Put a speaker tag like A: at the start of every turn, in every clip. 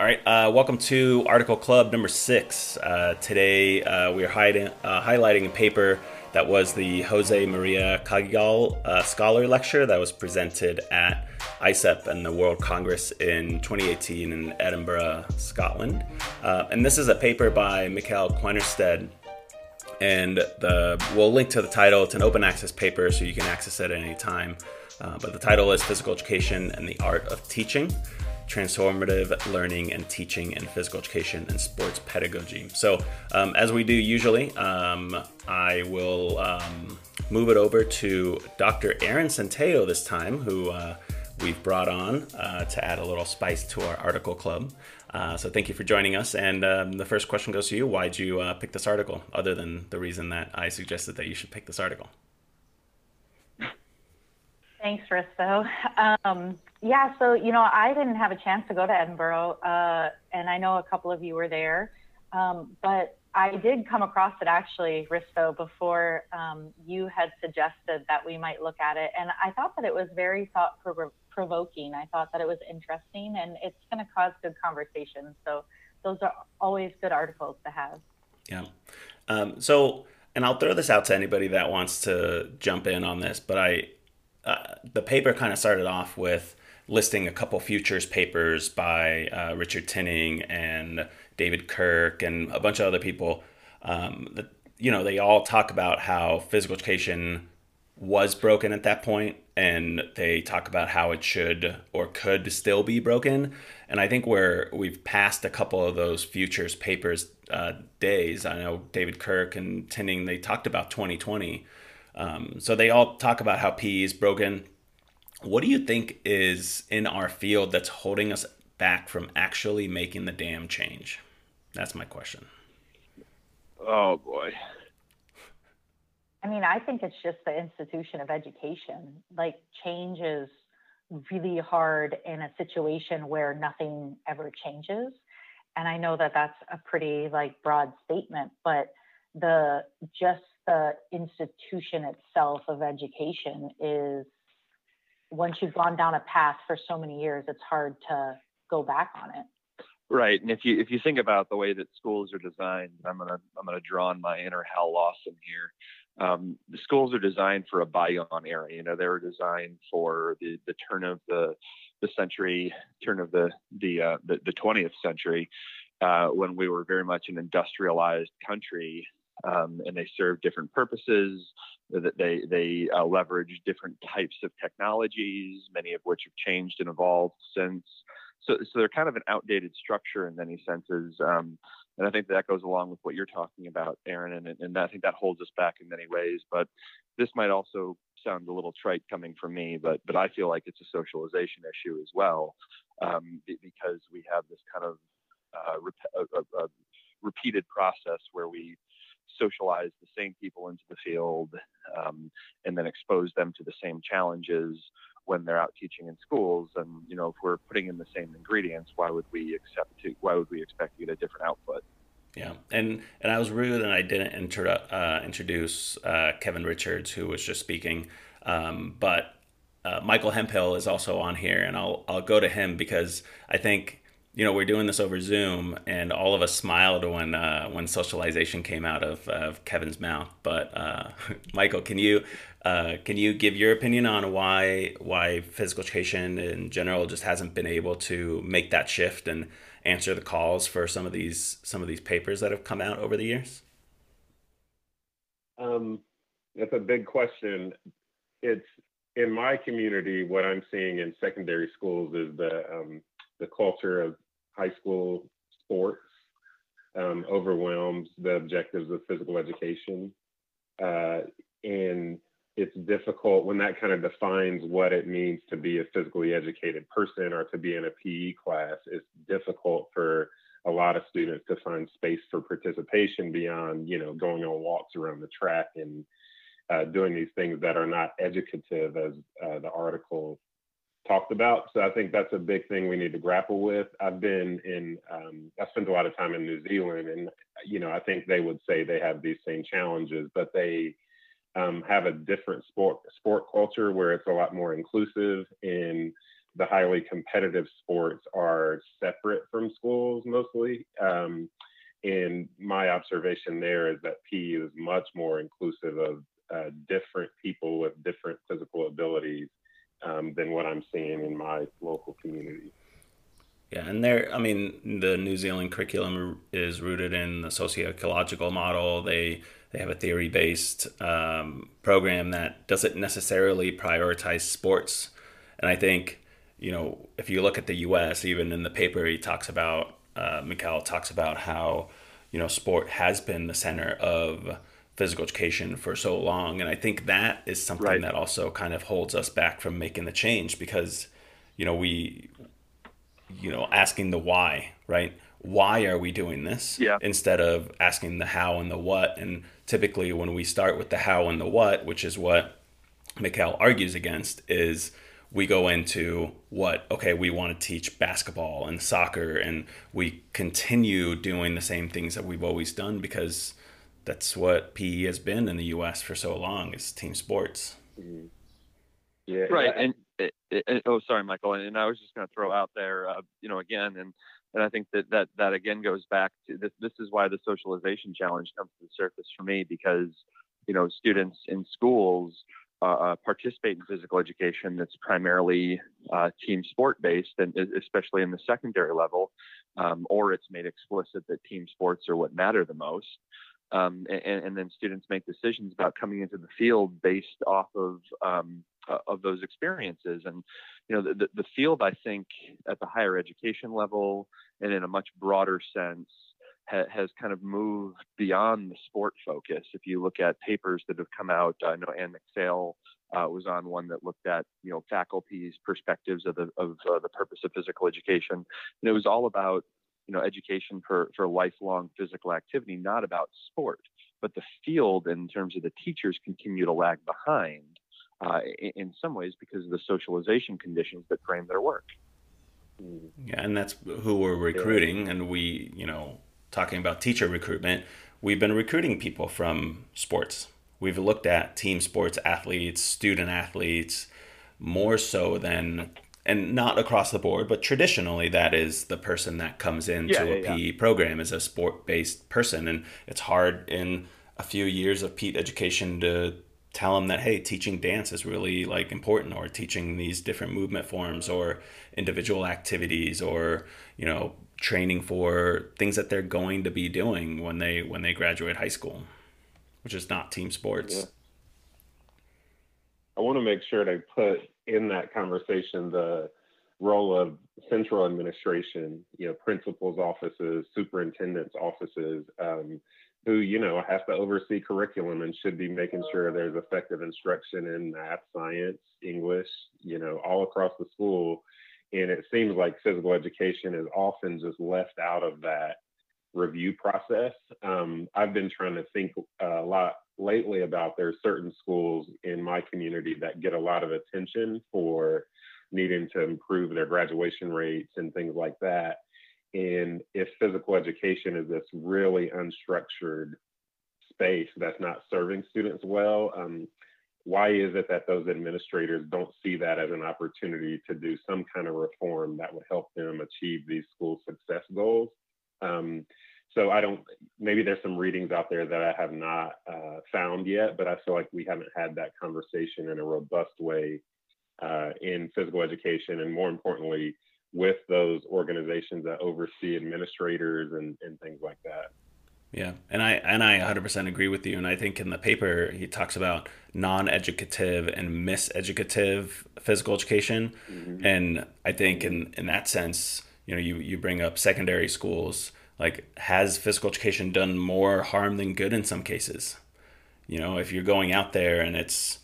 A: All right, uh, welcome to Article Club number six. Uh, today uh, we are hiding, uh, highlighting a paper that was the Jose Maria Cagigal uh, Scholar Lecture that was presented at ISEP and the World Congress in 2018 in Edinburgh, Scotland. Uh, and this is a paper by Mikael Quennerstedt. And the, we'll link to the title. It's an open access paper, so you can access it at any time. but the title is Physical Education and the Art of Teaching transformative learning and teaching in physical education and sports pedagogy. So, um, as we do usually, um, I will um, move it over to Dr. Erin Centeio this time, who uh, we've brought on uh, to add a little spice to our article club. Uh, so, thank you for joining us. And um, the first question goes to you Why'd you uh, pick this article, other than the reason that I suggested that you should pick this article?
B: Thanks, Risto. Um, yeah, so you know, I didn't have a chance to go to Edinburgh, uh, and I know a couple of you were there, um, but I did come across it actually, Risto, before um, you had suggested that we might look at it, and I thought that it was very thought provoking. I thought that it was interesting, and it's going to cause good conversation. So those are always good articles to have.
A: Yeah. Um, so, and I'll throw this out to anybody that wants to jump in on this, but I, uh, the paper kind of started off with listing a couple futures papers by uh, Richard Tinning and David Kirk and a bunch of other people. Um, that, you know, they all talk about how physical education was broken at that point, and they talk about how it should or could still be broken. And I think we're we've passed a couple of those futures papers uh, days. I know David Kirk and Tinning they talked about 2020. Um, so they all talk about how PE is broken what do you think is in our field that's holding us back from actually making the damn change? That's my question.
C: Oh boy.
B: I mean, I think it's just the institution of education. Like change is really hard in a situation where nothing ever changes. And I know that that's a pretty like broad statement, but the just the institution itself of education is once you've gone down a path for so many years, it's hard to go back on it.
C: Right, and if you if you think about the way that schools are designed, I'm gonna I'm gonna draw on my inner Hal Lawson here. Um, the schools are designed for a bygone era. You know, they were designed for the the turn of the the century, turn of the the uh, the, the 20th century, uh, when we were very much an industrialized country um, and they serve different purposes. That they they uh, leverage different types of technologies, many of which have changed and evolved since. So, so they're kind of an outdated structure in many senses. Um, and I think that goes along with what you're talking about, Erin. And, and I think that holds us back in many ways. But this might also sound a little trite coming from me, but but I feel like it's a socialization issue as well, um, because we have this kind of uh, rep- a, a repeated process where we socialize the same people into the field um, and then expose them to the same challenges when they're out teaching in schools. And you know if we're putting in the same ingredients why would we accept to why would we expect to get a different output?
A: Yeah. And and i was rude and i didn't inter- uh, introduce uh, kevin richards who was just speaking. Um, but uh, michael hemphill is also on here and i'll i'll go to him because i think you know, we're doing this over Zoom, and all of us smiled when uh, when socialization came out of, of Kevin's mouth. But uh, Michael, can you uh, can you give your opinion on why why physical education in general just hasn't been able to make that shift and answer the calls for some of these some of these papers that have come out over the years?
D: Um, that's a big question. It's in my community. What I'm seeing in secondary schools is the um, the culture of high school sports um, overwhelms the objectives of physical education. Uh, and it's difficult when that kind of defines what it means to be a physically educated person or to be in a PE class. It's difficult for a lot of students to find space for participation beyond, you know, going on walks around the track and uh, doing these things that are not educative, as uh, the article talked about. So I think that's a big thing we need to grapple with. I've been in, um, I spent a lot of time in New Zealand, and you know, I think they would say they have these same challenges, but they um, have a different sport sport culture where it's a lot more inclusive, and the highly competitive sports are separate from schools mostly. Um, and my observation there is that PE is much more inclusive of uh, different people with different physical abilities um, than what I'm seeing in my local community.
A: Yeah, and there, I mean, the New Zealand curriculum is rooted in the socio-ecological model. They they have a theory-based um, program that doesn't necessarily prioritize sports, and I think you know if you look at the U.S., even in the paper, he talks about uh, Mikhail talks about how you know sport has been the center of physical education for so long, and I think that is something right. that also kind of holds us back from making the change because you know we you know, asking the why, right? Why are we doing this?
C: Yeah.
A: Instead of asking the how and the what. And typically, when we start with the how and the what, which is what Mikhail argues against, is we go into what okay we want to teach basketball and soccer and we continue doing the same things that we've always done because that's what PE has been in the US for so long is team sports. Mm-hmm.
C: Yeah. Right. And it, it, oh, sorry, Michael. And, I was just going to throw out there, uh, you know, again, and and I think that that that again goes back to this. This is why the socialization challenge comes to the surface for me because you know students in schools uh, uh participate in physical education that's primarily uh, team sport based, and especially in the secondary level, um, or it's made explicit that team sports are what matter the most. Um, and, and, then students make decisions about coming into the field based off of um, uh, of those experiences. And you know, the, the field, I think, at the higher education level and in a much broader sense, has kind of moved beyond the sport focus. If you look at papers that have come out, I know Ann MacPhail uh, was on one that looked at you know faculty's perspectives of the of uh, the purpose of physical education, and it was all about you know education for for lifelong physical activity, not about sport. But the field, in terms of the teachers, continue to lag behind uh, in, in, some ways because of the socialization conditions that frame their work.
A: Yeah, and that's who we're recruiting. And we, you know, talking about teacher recruitment, we've been recruiting people from sports. We've looked at team sports athletes, student athletes, more so than, and not across the board, but traditionally that is the person that comes into yeah, a yeah, PE yeah. program is a sport based person. And it's hard in a few years of PE education to tell them that hey teaching dance is really like important or teaching these different movement forms or individual activities or you know training for things that they're going to be doing when they when they graduate high school which is not team sports
D: i want to make sure to put in that conversation the role of central administration you know principals offices superintendents offices um, who you know has to oversee curriculum and should be making sure there's effective instruction in math science english you know all across the school. And it seems like physical education is often just left out of that review process. Um, i've been trying to think a lot lately about there's certain schools in my community that get a lot of attention for needing to improve their graduation rates and things like that and if physical education is this really unstructured space that's not serving students well, um, why is it that those administrators don't see that as an opportunity to do some kind of reform that would help them achieve these school success goals? Um, so I don't, maybe there's some readings out there that I have not uh, found yet, but I feel like we haven't had that conversation in a robust way uh, in physical education and more importantly, with those organizations that oversee administrators and, and things like that.
A: Yeah, and I and I 100% agree with you. And I think in the paper he talks about non-educative and miseducative physical education, mm-hmm. and I think in in that sense, you know, you you bring up secondary schools. Like, has physical education done more harm than good in some cases? You know, if you're going out there and it's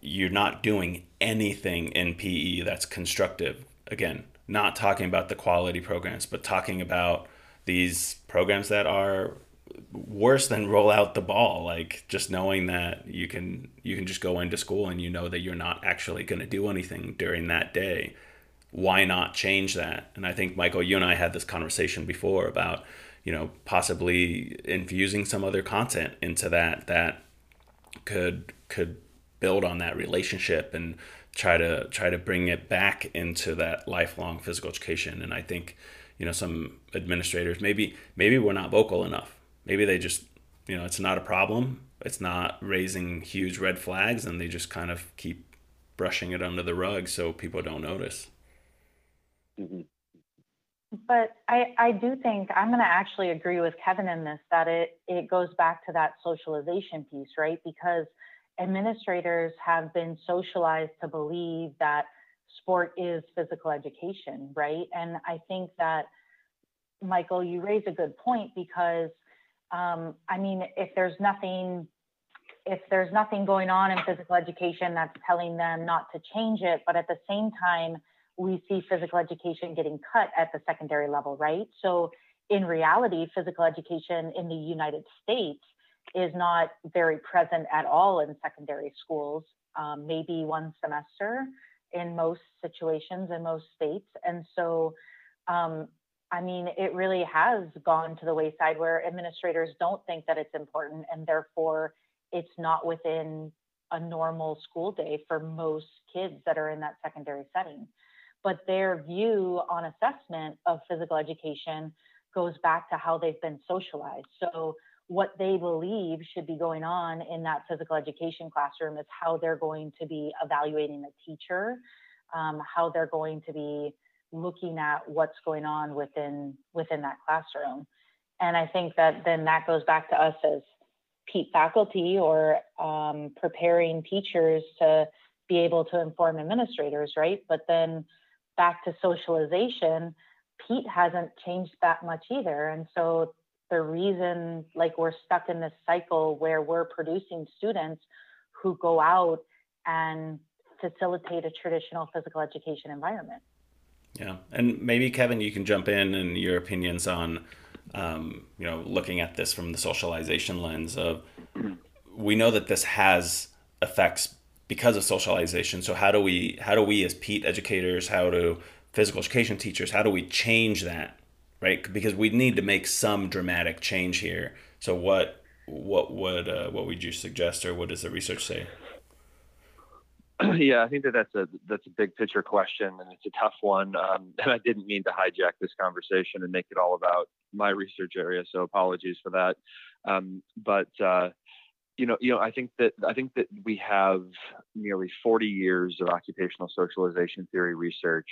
A: you're not doing anything in PE that's constructive. Again, not talking about the quality programs, but talking about these programs that are worse than roll out the ball like just knowing that you can you can just go into school and you know that you're not actually going to do anything during that day why not change that and i think michael you and i had this conversation before about you know possibly infusing some other content into that that could could build on that relationship and try to try to bring it back into that lifelong physical education. And I think you know some administrators maybe maybe we're not vocal enough. Maybe they just you know it's not a problem. It's not raising huge red flags, and they just kind of keep brushing it under the rug so people don't notice.
B: Mm-hmm. But I, I do think I'm going to actually agree with Kevin in this that it, it goes back to that socialization piece, right? Because administrators have been socialized to believe that sport is physical education, right? And I think that, Michael, you raise a good point because, um, I mean, if there's nothing, if there's nothing going on in physical education that's telling them not to change it, but at the same time, we see physical education getting cut at the secondary level, right? So in reality, physical education in the United States is not very present at all in secondary schools, um, maybe one semester in most situations in most states. And so, um, I mean, it really has gone to the wayside where administrators don't think that it's important and therefore it's not within a normal school day for most kids that are in that secondary setting but their view on assessment of physical education goes back to how they've been socialized. So, what they believe should be going on in that physical education classroom is how they're going to be evaluating the teacher, um, how they're going to be looking at what's going on within within that classroom. And I think that then that goes back to us as PETE faculty or um, preparing teachers to be able to inform administrators, right? But then back to socialization, PETE hasn't changed that much either. And so the reason like we're stuck in this cycle where we're producing students who go out and facilitate a traditional physical education environment.
A: Yeah, and maybe Kevin, you can jump in and your opinions on, um, you know, looking at this from the socialization lens of, we know that this has effects because of socialization. So how do we how do we as PETE educators, how do physical education teachers, how do we change that? Right? Because we need to make some dramatic change here. So what what would uh, what would you suggest or what does the research say?
C: Yeah, I think that that's a that's a big picture question and it's a tough one. Um, and I didn't mean to hijack this conversation and make it all about my research area, so apologies for that. Um, but uh, you know, you know, I think that I think that we have nearly 40 years of occupational socialization theory research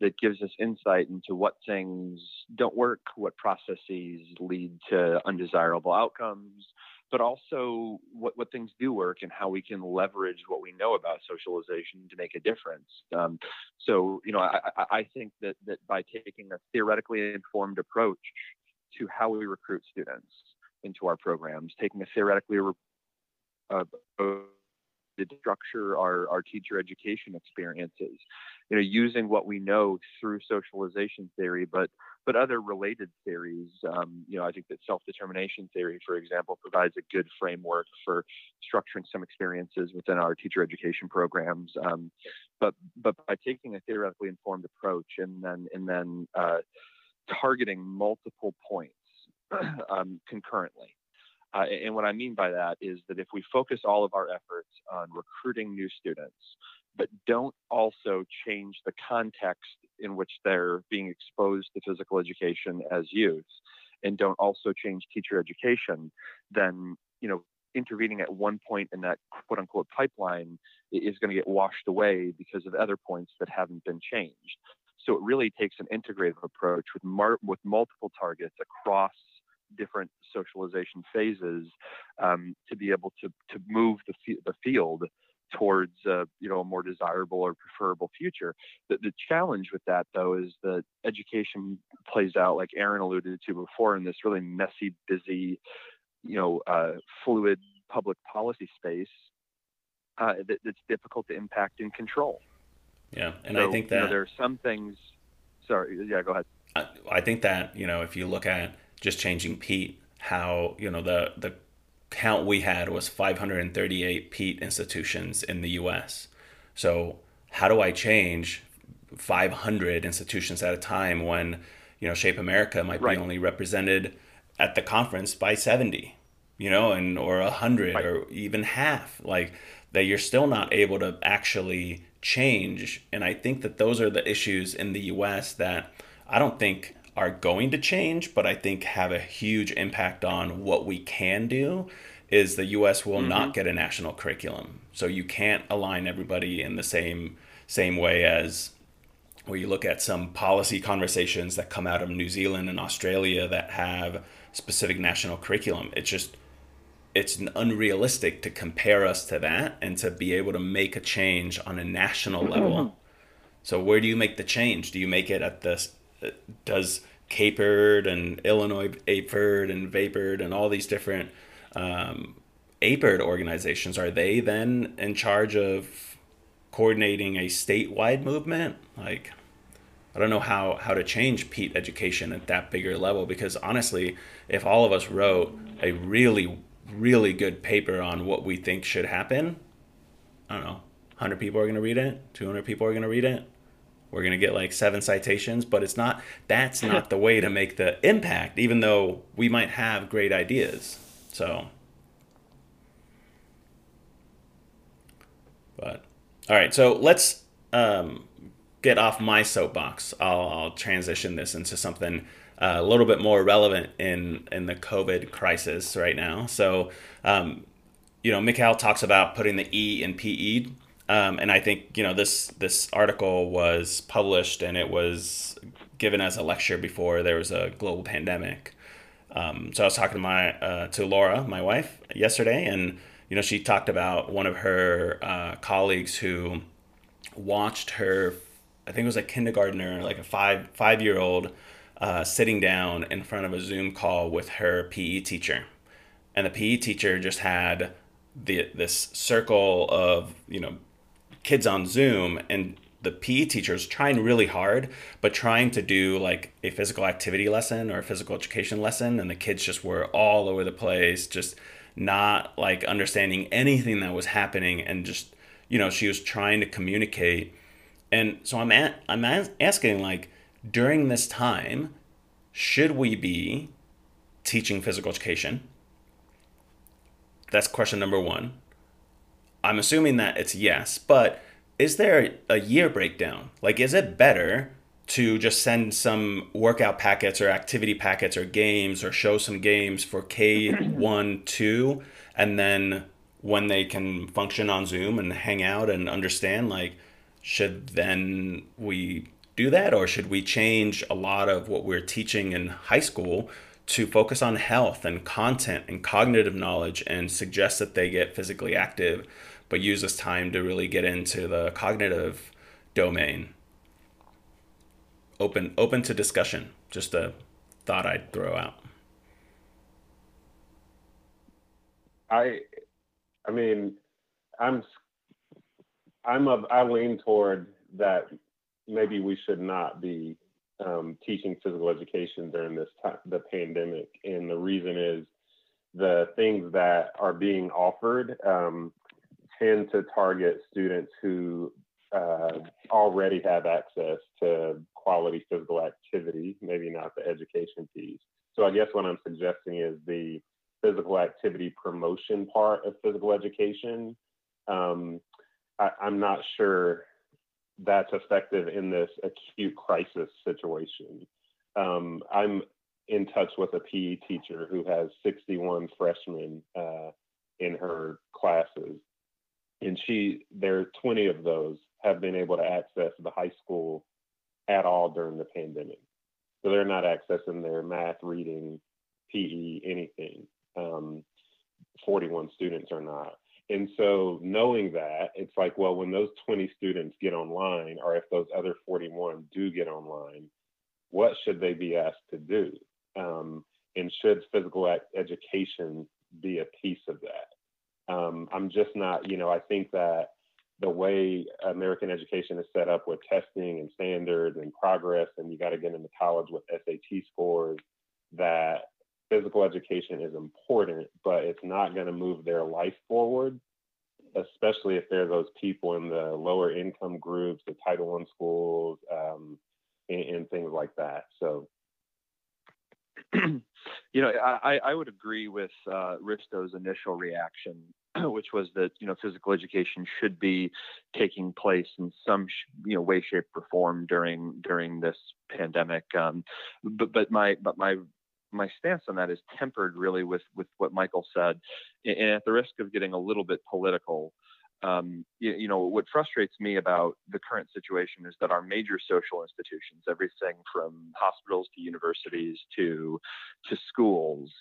C: that gives us insight into what things don't work, what processes lead to undesirable outcomes, but also what, what things do work and how we can leverage what we know about socialization to make a difference. Um, so, you know, I, I think that that by taking a theoretically informed approach to how we recruit students into our programs, taking a theoretically uh, to structure our, our teacher education experiences. You know using what we know through socialization theory but but other related theories um, you know i think that self-determination theory for example provides a good framework for structuring some experiences within our teacher education programs. Um, but but by taking a theoretically informed approach and then and then uh, targeting multiple points um, concurrently uh, and what I mean by that is that if we focus all of our efforts on recruiting new students, but don't also change the context in which they're being exposed to physical education as youth, and don't also change teacher education, then you know intervening at one point in that quote unquote pipeline is going to get washed away because of other points that haven't been changed. So it really takes an integrative approach with mar- with multiple targets across different socialization phases um, to be able to to move the the field towards uh, you know a more desirable or preferable future. The, the challenge with that though is that education plays out like Erin alluded to before in this really messy, busy, you know, uh, fluid public policy space uh, that, that's difficult to impact and control.
A: Yeah, and so, I think that you
C: know, there are some things. Sorry, yeah, go ahead.
A: I, I think that you know if you look at just changing PETE, how you know the the count we had was 538 PETE institutions in the U.S. So how do I change 500 institutions at a time when you know Shape America might right. be only represented at the conference by 70? you know, and or a hundred
C: Right.
A: or even half, like that you're still not able to actually change. And I think that those are the issues in the US that I don't think are going to change, but I think have a huge impact on what we can do is the US will not mm-hmm. get a national curriculum. So you can't align everybody in the same same way as where you look at some policy conversations that come out of New Zealand and Australia that have specific national curriculum. It's just it's unrealistic to compare us to that and to be able to make a change on a national level. Mm-hmm. So where do you make the change? Do you make it at this? Does Caperd and Illinois APERD and Vaperd and all these different um, organizations are they then in charge of coordinating a statewide movement? Like, I don't know how how to change PETE education at that bigger level because honestly, if all of us wrote a really really good paper on what we think should happen, I don't know, 100 people are going to read it, 200 people are going to read it. We're going to get like seven citations, but it's not that's not the way to make the impact even though we might have great ideas. So But all right, so let's um, get off my soapbox. I'll, I'll transition this into something uh, a little bit more relevant in in the COVID crisis right now. So, um, you know, Mikhail talks about putting the E in PE, um, and I think you know this this article was published and it was given as a lecture before there was a global pandemic. Um, so I was talking to my uh, to Laura, my wife, yesterday, and you know she talked about one of her uh, colleagues who watched her. I think it was a kindergartner, like a five five year old, uh, sitting down in front of a Zoom call with her PE teacher, and the PE teacher just had the this circle of you know kids on Zoom and the PE teachers trying really hard, but trying to do like a physical activity lesson or a physical education lesson, and the kids just were all over the place, just not like understanding anything that was happening, and just you know she was trying to communicate, and so I'm at, I'm as- asking like during this time, should we be teaching physical education? That's question number one. I'm assuming that it's yes, but is there a year breakdown? Like, is it better to just send some workout packets or activity packets or games or show some games for K1, 2, and then when they can function on Zoom and hang out and understand, like, should then we do that or should we change a lot of what we're teaching in high school to focus on health and content and cognitive knowledge and suggest that they get physically active but use this time to really get into the cognitive domain. Open open to discussion just a thought i'd throw out.
D: I, I mean, I'm, I'm of, I lean toward that maybe we should not be um, teaching physical education during this time, the pandemic, and the reason is the things that are being offered um, tend to target students who uh, already have access to quality physical activity, maybe not the education piece. So I guess what I'm suggesting is the physical activity promotion part of physical education. Um, I, I'm not sure that's effective in this acute crisis situation. Um, I'm in touch with a PE teacher who has 61 freshmen uh, in her classes, and she there are 20 of those have been able to access the high school at all during the pandemic. So they're not accessing their math, reading, PE, anything. Um, 41 students are not. And so knowing that, it's like, well, when those 20 students get online, or if those other 41 do get online, what should they be asked to do? Um, and should physical ed- education be a piece of that? Um, I'm just not, you know, I think that the way American education is set up with testing and standards and progress, and you got to get into college with SAT scores, that physical education is important, but it's not going to move their life forward, especially if they're those people in the lower income groups, the Title I schools, um, and, and things like that. So,
C: you know, I, I would agree with uh, Risto's initial reaction, which was that you know physical education should be taking place in some you know way, shape, or form during during this pandemic. Um, but but my but my my stance on that is tempered really with with what Michael said, and at the risk of getting a little bit political um, you, you, know, what frustrates me about the current situation is that our major social institutions, everything from hospitals to universities to to schools,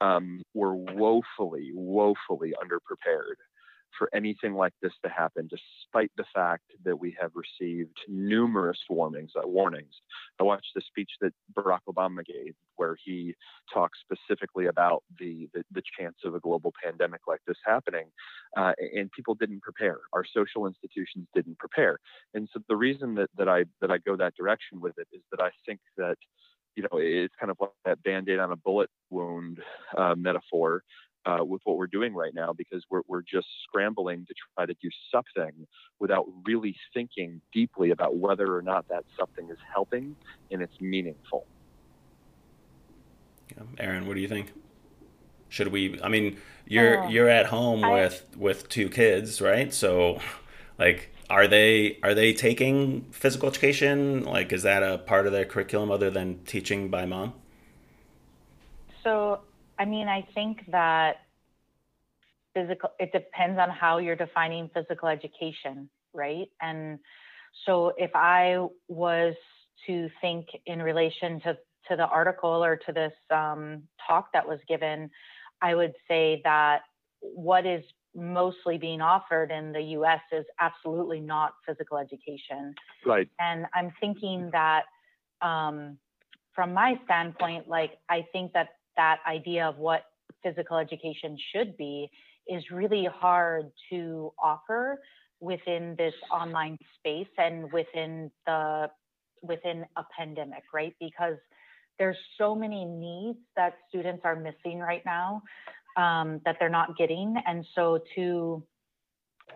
C: um, were woefully, woefully underprepared for anything like this to happen, despite the fact that we have received numerous warnings. Uh, warnings. I watched the speech that Barack Obama gave, where he talks specifically about the, the, the chance of a global pandemic like this happening, uh, and people didn't prepare. Our social institutions didn't prepare, and so the reason that that I that I go that direction with it is that I think that you know, it's kind of like that band-aid on a bullet wound uh, metaphor uh, with what we're doing right now because we're, we're just scrambling to try to do something without really thinking deeply about whether or not that something is helping and it's meaningful.
A: Yeah. Erin, what do you think? Should we? I mean, you're uh, you're at home I, with with two kids, right? So, like, are they are they taking physical education? Like, is that a part of their curriculum other than teaching by mom?
B: So I mean, I think that physical, it depends on how you're defining physical education, right? And so if I was to think in relation to, to the article or to this um, talk that was given, I would say that what is mostly being offered in the US is absolutely not physical education.
C: Right.
B: And I'm thinking that um, from my standpoint, like, I think that that idea of what physical education should be is really hard to offer within this online space and within the within a pandemic right? Because there's so many needs that students are missing right now um, that they're not getting. And so to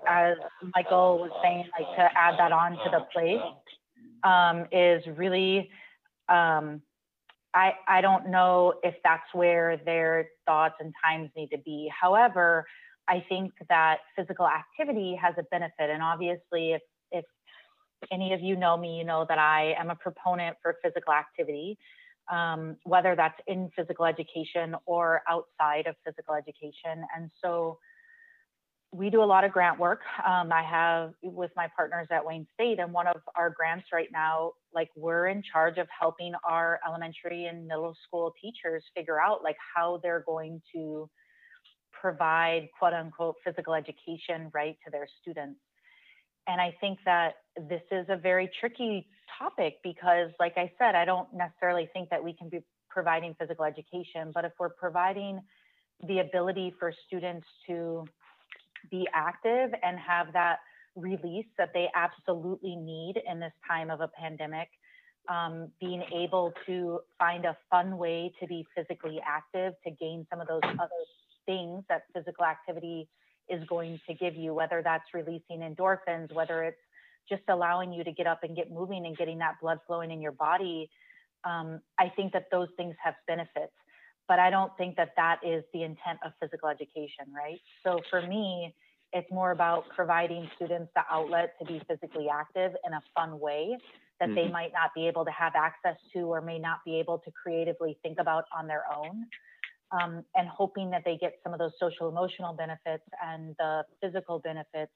B: as michael was saying like to add that on to the plate um, is really um, I, I don't know if that's where their thoughts and times need to be. However, I think that physical activity has a benefit. And obviously, if, if any of you know me, you know that I am a proponent for physical activity, um, whether that's in physical education or outside of physical education. And so we do a lot of grant work. Um, I have with my partners at Wayne State, and one of our grants right now, like we're in charge of helping our elementary and middle school teachers figure out like how they're going to provide quote unquote physical education right to their students. And I think that this is a very tricky topic because, like I said, I don't necessarily think that we can be providing physical education, but if we're providing the ability for students to be active and have that release that they absolutely need in this time of a pandemic. Um, being able to find a fun way to be physically active to gain some of those other things that physical activity is going to give you, whether that's releasing endorphins, whether it's just allowing you to get up and get moving and getting that blood flowing in your body. Um, I think that those things have benefits but I don't think that that is the intent of physical education, right? So for me, it's more about providing students the outlet to be physically active in a fun way that mm-hmm. they might not be able to have access to or may not be able to creatively think about on their own. Um, and hoping that they get some of those social emotional benefits and the physical benefits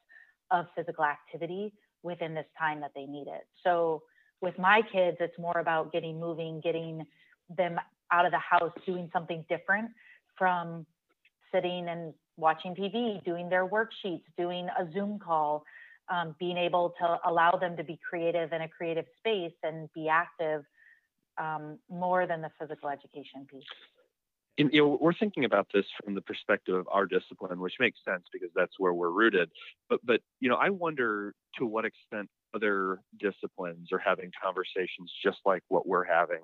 B: of physical activity within this time that they need it. So with my kids, it's more about getting moving, getting them out of the house doing something different from sitting and watching TV, doing their worksheets, doing a Zoom call, um, being able to allow them to be creative in a creative space and be active um, more than the physical education piece.
C: you know, we're thinking about this from the perspective of our discipline, which makes sense because that's where we're rooted. But, but you know, I wonder to what extent other disciplines are having conversations just like what we're having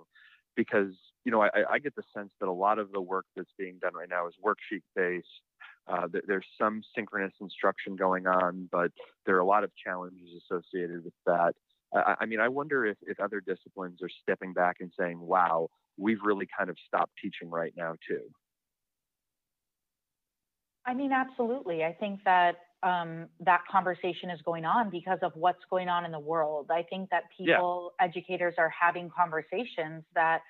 C: because you know I, I, get the sense that a lot of the work that's being done right now is worksheet based. Uh, there's some synchronous instruction going on, but there are a lot of challenges associated with that. I, I mean, I wonder if, if other disciplines are stepping back and saying, wow, we've really kind of stopped teaching right now, too.
B: I mean, absolutely. I think that um, that conversation is going on because of what's going on in the world. I think that people, yeah. educators, are having conversations that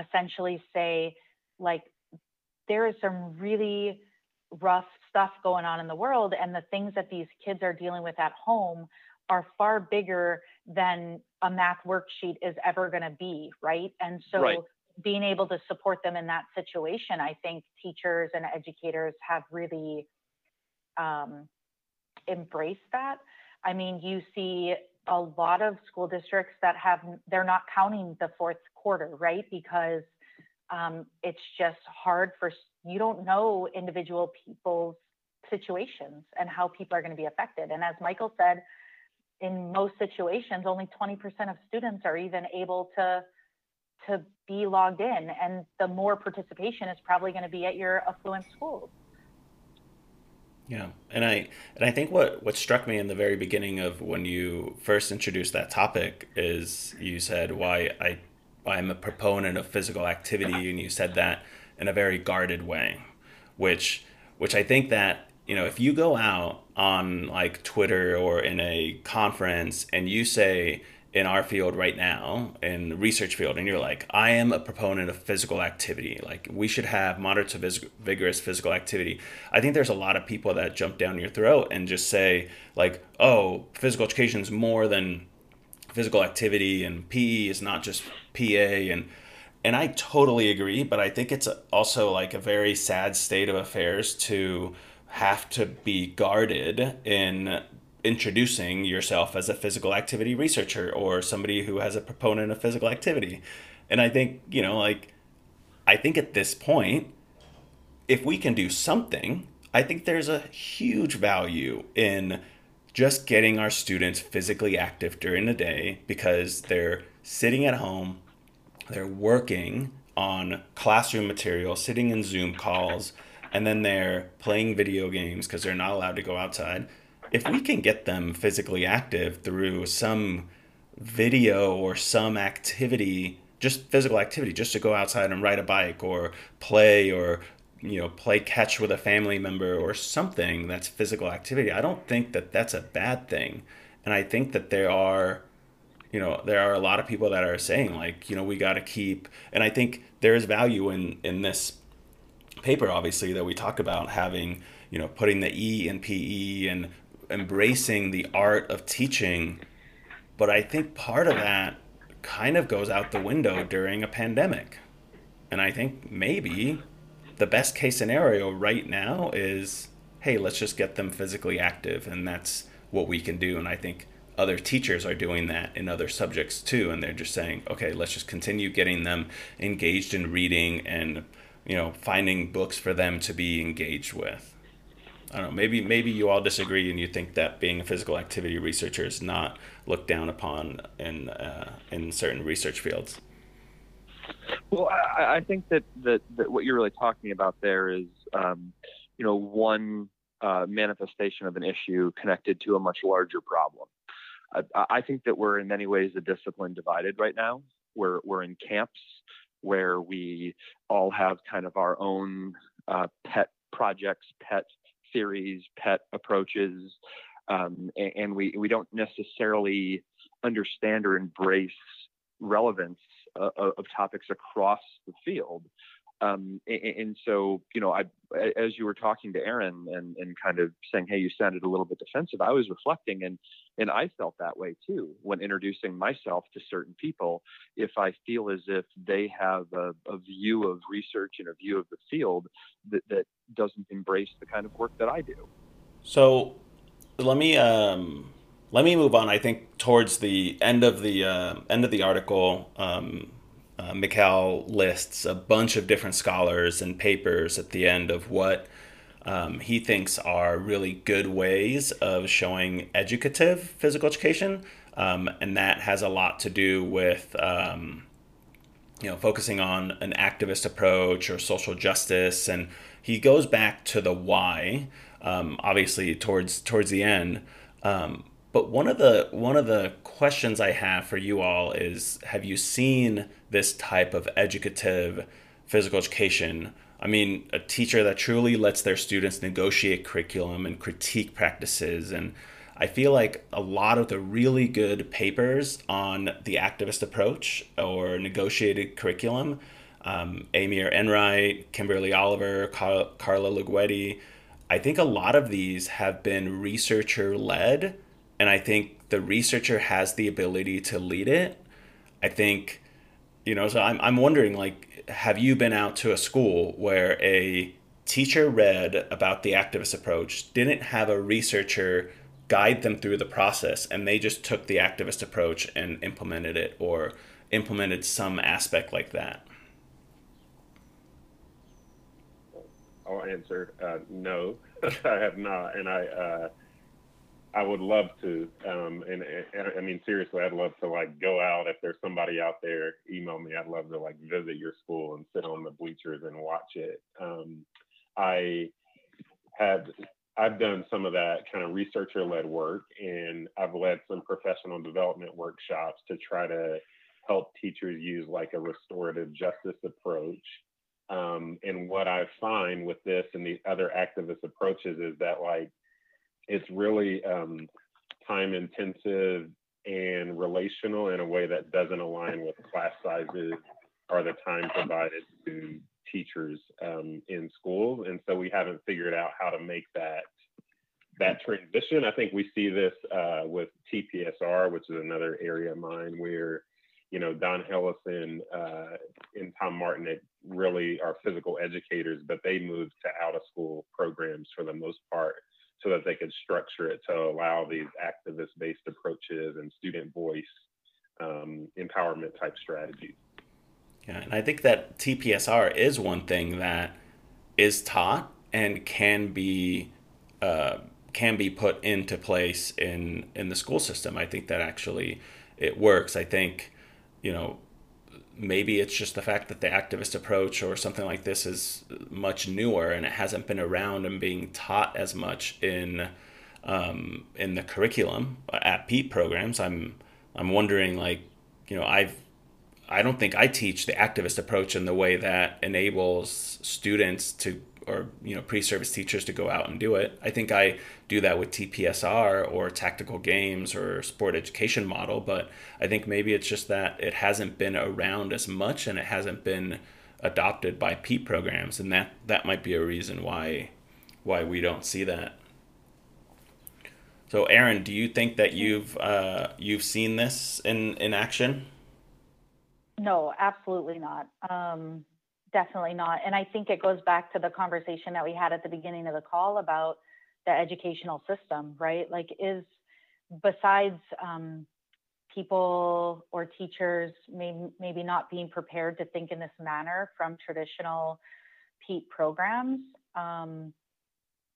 B: essentially say, like, there is some really rough stuff going on in the world, and the things that these kids are dealing with at home are far bigger than a math worksheet is ever going to be, right? And so right. being able to support them in that situation, I think teachers and educators have really um, embraced that. I mean, you see a lot of school districts that have, they're not counting the fourth quarter, right? Because um, it's just hard for, you don't know individual people's situations and how people are going to be affected. And as Michael said, in most situations, only 20% of students are even able to to be logged in, and the more participation is probably going to be at your affluent schools.
A: Yeah, and I and I think what what struck me in the very beginning of when you first introduced that topic is you said why I I'm a proponent of physical activity, and you said that in a very guarded way, which which I think that you know if you go out on like Twitter or in a conference and you say in our field right now in the research field and you're like i am a proponent of physical activity. Like we should have moderate to vis- vigorous physical activity. I think there's a lot of people that jump down your throat and just say like oh physical education is more than physical activity and pe is not just pa and and i totally agree but i think it's also like a very sad state of affairs to have to be guarded in introducing yourself as a physical activity researcher or somebody who has a proponent of physical activity. And I think, you know, like, I think at this point, if we can do something, I think there's a huge value in just getting our students physically active during the day because they're sitting at home, they're working on classroom material, sitting in Zoom calls and then they're playing video games because they're not allowed to go outside. If we can get them physically active through some video or some activity, just physical activity, just to go outside and ride a bike or play or you know play catch with a family member or something that's physical activity. I don't think that that's a bad thing, and I think that there are you know there are a lot of people that are saying like you know we got to keep and i think there is value in in this paper, obviously, that we talk about having, you know, putting the E in PE and embracing the art of teaching. But I think part of that kind of goes out the window during a pandemic. And I think maybe the best case scenario right now is hey, let's just get them physically active. And that's what we can do. And I think other teachers are doing that in other subjects too. And they're just saying, okay, let's just continue getting them engaged in reading and you know, finding books for them to be engaged with. I don't know. Maybe maybe you all disagree and you think that being a physical activity researcher is not looked down upon in uh, in certain research fields.
C: Well, I, I think that, that that what you're really talking about there is, um, you know, one uh, manifestation of an issue connected to a much larger problem. I, I think that we're in many ways a discipline divided right now. We're we're in camps where we all have kind of our own uh, pet projects, pet theories, pet approaches, um, and, and, we we don't necessarily understand or embrace relevance uh, of topics across the field. Um, and, and, so, you know, I, as you were talking to Erin and, and kind of saying, "Hey, you sounded a little bit defensive," I was reflecting, and and I felt that way too when introducing myself to certain people. If I feel as if they have a, a view of research and a view of the field that, that doesn't embrace the kind of work that I do.
A: So, let me um, let me move on. I think towards the end of the uh, end of the article. Um, uh, Mikhail lists a bunch of different scholars and papers at the end of what um, he thinks are really good ways of showing educative physical education. Um, and that has a lot to do with, um, you know, focusing on an activist approach or social justice. And he goes back to the why, um, obviously towards towards the end. Um, but one of the one of the questions I have for you all is have you seen this type of educative physical education? I mean, a teacher that truly lets their students negotiate curriculum and critique practices and I feel like a lot of the really good papers on the activist approach or negotiated curriculum, um, Eimear Enright, Kimberly Oliver, Carla Luguetti, I think a lot of these have been researcher led and I think the researcher has the ability to lead it. I think, you know, so I'm, I'm wondering, like, have you been out to a school where a teacher read about the activist approach, didn't have a researcher guide them through the process, and they just took the activist approach and implemented it or implemented some aspect like that?
D: I'll answer uh, no, I have not. And I, uh, I would love to. Um, and, and, I mean, seriously, I'd love to like go out. If there's somebody out there, email me. I'd love to like visit your school and sit on the bleachers and watch it. Um, I had, I've done some of that kind of researcher led work and I've led some professional development workshops to try to help teachers use like a restorative justice approach. Um, and what I find with this and the other activist approaches is that like it's really um, time intensive and relational in a way that doesn't align with class sizes or the time provided to teachers um, in schools. And so we haven't figured out how to make that that transition. I think we see this uh, with TPSR, which is another area of mine where, you know, Don Hellison uh, and Tom Martin really are physical educators, but they moved to out of school programs for the most part so that they could structure it to allow these activist based approaches and student voice um, empowerment type strategies.
A: Yeah, and I think that TPSR is one thing that is taught and can be uh, can be put into place in in the school system. I think that actually it works. I think you know maybe it's just the fact that the activist approach or something like this is much newer and it hasn't been around and being taught as much in um, in the curriculum at PETE programs. I'm I'm wondering like you know I've I don't think I teach the activist approach in the way that enables students to or you know pre-service teachers to go out and do it. I think I do that with TPSR or tactical games or sport education model, but I think maybe it's just that it hasn't been around as much and it hasn't been adopted by PETE programs, and that that might be a reason why why we don't see that. So, Erin, do you think that you've uh, you've seen this in in action?
B: No, absolutely not. Um, definitely not. And I think it goes back to the conversation that we had at the beginning of the call about the educational system, right? Like, is besides um, people or teachers may, maybe not being prepared to think in this manner from traditional PETE programs, um,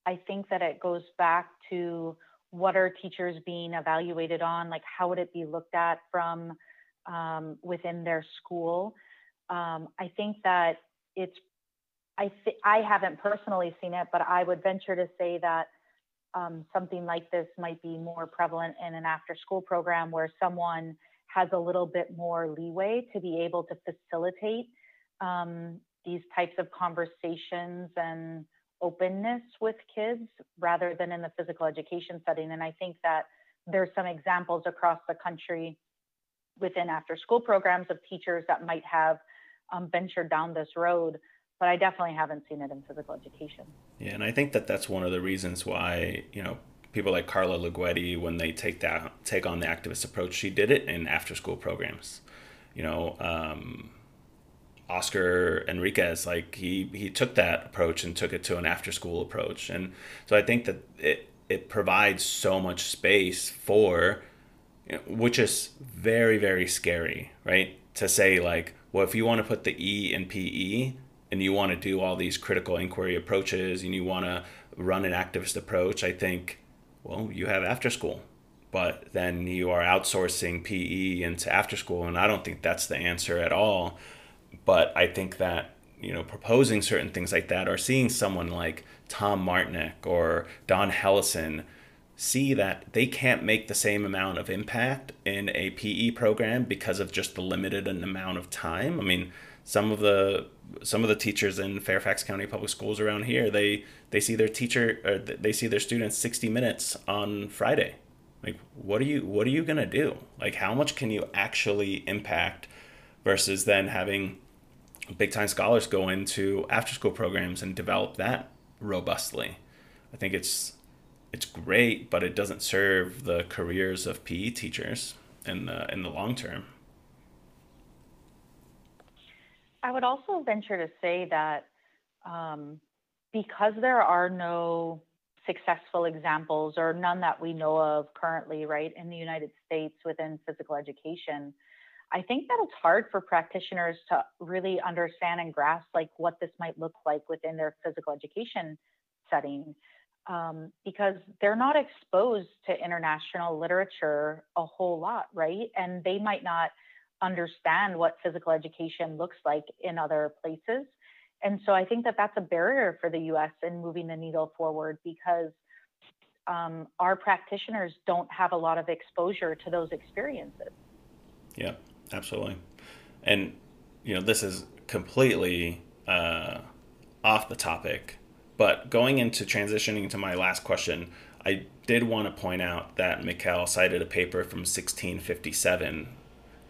B: I think that it goes back to what are teachers being evaluated on? Like, how would it be looked at from um, within their school? Um, I think that it's I th- I haven't personally seen it, but I would venture to say that um, something like this might be more prevalent in an after-school program where someone has a little bit more leeway to be able to facilitate um, these types of conversations and openness with kids rather than in the physical education setting. And I think that there's some examples across the country within after-school programs of teachers that might have um, ventured down this road, but I definitely haven't seen it in physical education.
A: Yeah, and I think that that's one of the reasons why you know people like Carla Luguetti, when they take that take on the activist approach, she did it in after school programs. You know, um, Oscar Enriquez, like he he took that approach and took it to an after school approach, and so I think that it it provides so much space for, you know, which is very very scary, right? To say like well, if you want to put the E in PE and you want to do all these critical inquiry approaches and you want to run an activist approach, I think, well, you have after school. But then you are outsourcing PE into after school. And I don't think that's the answer at all. But I think that, you know, proposing certain things like that or seeing someone like Tom Martinek or Don Hellison see that they can't make the same amount of impact in a PE program because of just the limited amount of time. I mean, some of the some of the teachers in Fairfax County Public Schools around here, they they see their teacher or they see their students 60 minutes on Friday. Like what are you what are you going to do? Like how much can you actually impact versus then having big time scholars go into after school programs and develop that robustly. I think it's it's great, but it doesn't serve the careers of PE teachers in the in the long term.
B: I would also venture to say that um, because there are no successful examples or none that we know of currently, right, in the United States within physical education, I think that it's hard for practitioners to really understand and grasp like what this might look like within their physical education setting um, because they're not exposed to international literature a whole lot, right? And they might not understand what physical education looks like in other places. And so I think that that's a barrier for the US in moving the needle forward because um, our practitioners don't have a lot of exposure to those experiences.
A: Yeah, absolutely. And, you know, this is completely uh, off the topic but going into transitioning to my last question, I did want to point out that Mikael cited a paper from 1657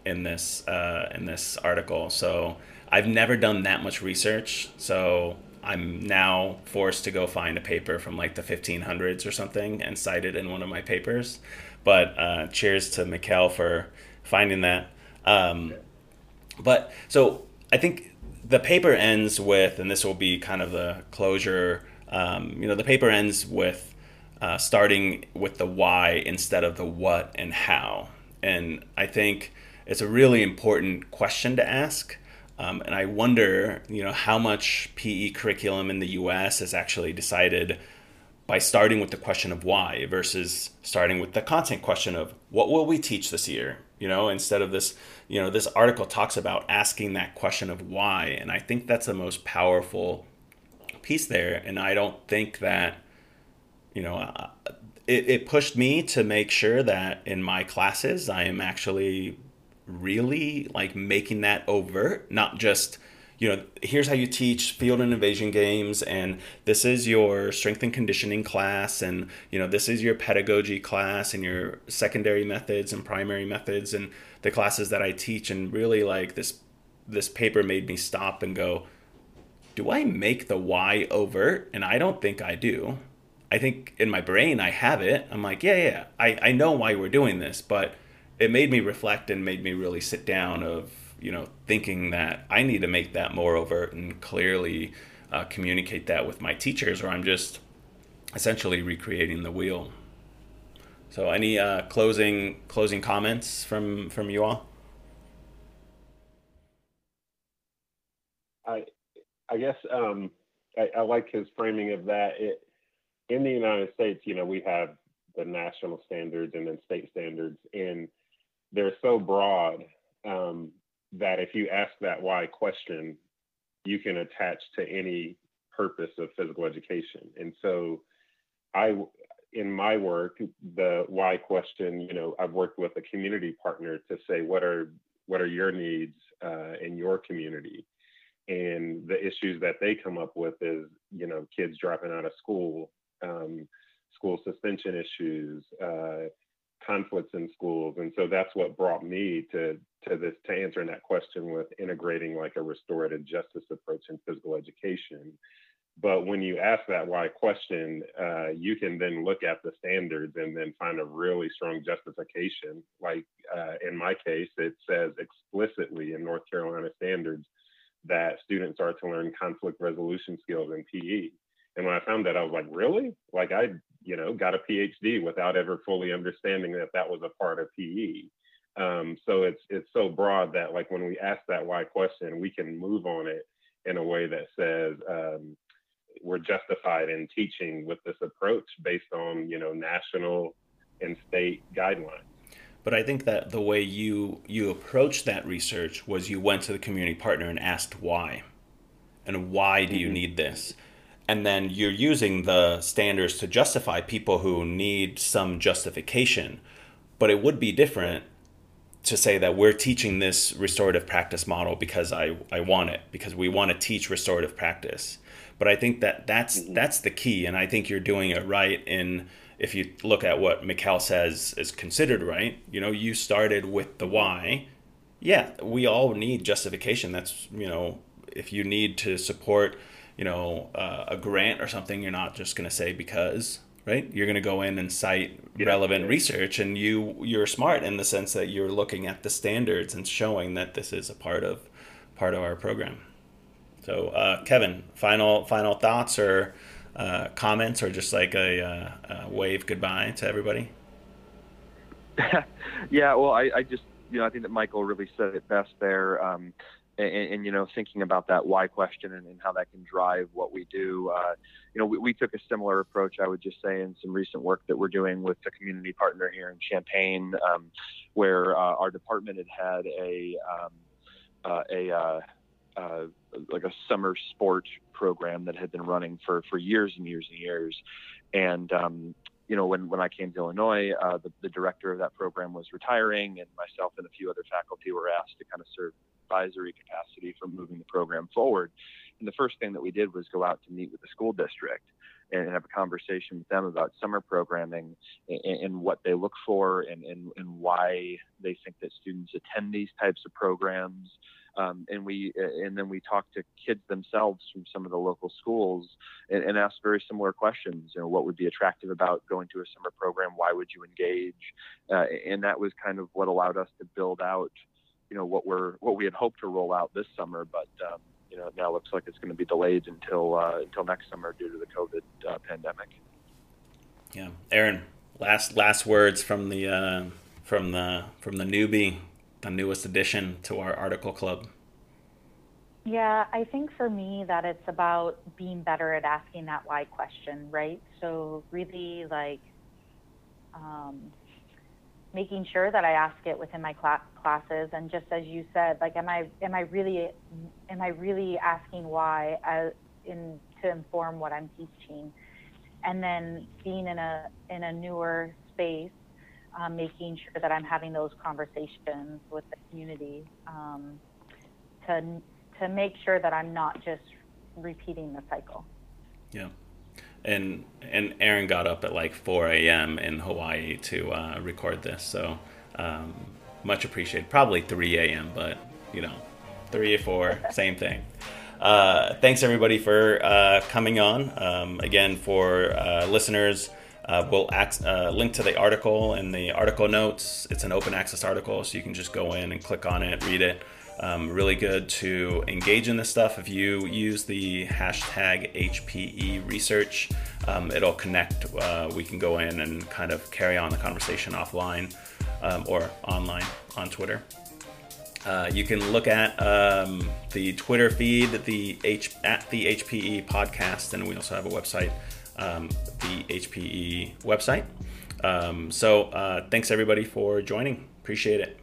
A: in this uh, in this article. So I've never done that much research. So I'm now forced to go find a paper from like the 1500s or something and cite it in one of my papers. But uh, cheers to Mikael for finding that. Um, but so I think the paper ends with, and this will be kind of the closure. Um, you know, the paper ends with uh, starting with the why instead of the what and how. And I think it's a really important question to ask. Um, and I wonder, you know, how much PE curriculum in the U.S. is actually decided by starting with the question of why versus starting with the content question of what will we teach this year you know instead of this you know this article talks about asking that question of why. And i think that's the most powerful piece there. And i don't think that you know uh, it, it pushed me to make sure that in my classes i am actually really like making that overt not just you know, here's how you teach field and invasion games, and this is your strength and conditioning class, and you know, this is your pedagogy class, and your secondary methods and primary methods, and the classes that I teach, and really like this this paper made me stop and go, do I make the why overt? And I don't think I do. I think in my brain I have it. I'm like, yeah, yeah, I, I know why we're doing this, but it made me reflect and made me really sit down of you know, thinking that I need to make that more overt and clearly uh, communicate that with my teachers, or I'm just essentially recreating the wheel. So, any uh, closing closing comments from from you all?
D: I I guess um, I, I, like his framing of that. It, in the United States, you know, we have the national standards and then state standards, and they're so broad um, that if you ask that why question, you can attach to any purpose of physical education. And so I in my work, the why question, you know, I've worked with a community partner to say what are what are your needs uh, in your community, and the issues that they come up with is, you know, kids dropping out of school, um, school suspension issues, uh, conflicts in schools. And so that's what brought me to to this to answering that question with integrating like a restorative justice approach in physical education. But when you ask that why question uh, you can then look at the standards and then find a really strong justification. Like uh, in my case it says explicitly in north carolina standards that students are to learn conflict resolution skills in pe and when i found that i was like really? Like i you know, got a PhD without ever fully understanding that that was a part of PE. Um, so it's it's so broad that like when we ask that why question, we can move on it in a way that says um, we're justified in teaching with this approach based on you know national and state guidelines.
A: But I think that the way you you approached that research was you went to the community partner and asked why, and why do you mm-hmm. need this? And then you're using the standards to justify people who need some justification. But it would be different to say that we're teaching this restorative practice model because I, I want it, because we want to teach restorative practice. But I think that that's mm-hmm. that's the key, and I think you're doing it right in if you look at what Mikael says is considered right. You know, you started with the why. Yeah, we all need justification. That's you know, if you need to support you know uh, a grant or something you're not just going to say because right? You're going to go in and cite yeah. relevant research and you you're smart in the sense that you're looking at the standards and showing that this is a part of part of our program. So uh, kevin final final thoughts or uh, comments or just like a, uh, a, wave goodbye to everybody?
C: Yeah well I, I just you know i think that michael really said it best there. Um, and, and, you know thinking about that why question and, and how that can drive what we do uh, you know we, we, took a similar approach i would just say in some recent work that we're doing with a community partner here in champaign um, where uh, our department had had a um, uh, a uh, uh, like a summer sport program that had been running for for years and years and years. And um, you know, when, when I came to Illinois, uh, the, the director of that program was retiring, and myself and a few other faculty were asked to kind of serve advisory capacity for moving the program forward. And the first thing that we did was go out to meet with the school district and have a conversation with them about summer programming and, and what they look for and, and, and, why they think that students attend these types of programs. Um, and we and then we talked to kids themselves from some of the local schools and, and asked very similar questions. You know, what would be attractive about going to a summer program? Why would you engage? Uh, and that was kind of what allowed us to build out you know what we're what we had hoped to roll out this summer, but um, you know now looks like it's going to be delayed until uh, until next summer due to the COVID uh, pandemic.
A: Yeah, Erin, last last words from the uh, from the from the newbie, the newest addition to our article club.
B: Yeah, I think for me that it's about being better at asking that why question, right? So really like um, making sure that I ask it within my cl- classes. And just as you said, like, am I am I really am I really asking why as in to inform what I'm teaching, and then being in a in a newer space, um, making sure that I'm having those conversations with the community um, to to make sure that I'm not just repeating the cycle.
A: Yeah and and Erin got up at like 4 a.m. in Hawaii to uh, record this, so um, much appreciated. Probably 3 a.m., but you know, three or four, same thing. Uh, thanks everybody for uh, coming on. Um, again, for uh, listeners, uh, we'll ac- uh, link to the article in the article notes. It's an open access article, so you can just go in and click on it, read it. Um, really good to engage in this stuff. If you use the hashtag HPE research, um, it'll connect. Uh, we can go in and kind of carry on the conversation offline um, or online on Twitter. Uh, you can look at um, the Twitter feed, the H at the HPE podcast, and we also have a website, um, the HPE website. Um, so uh, thanks everybody for joining. Appreciate it.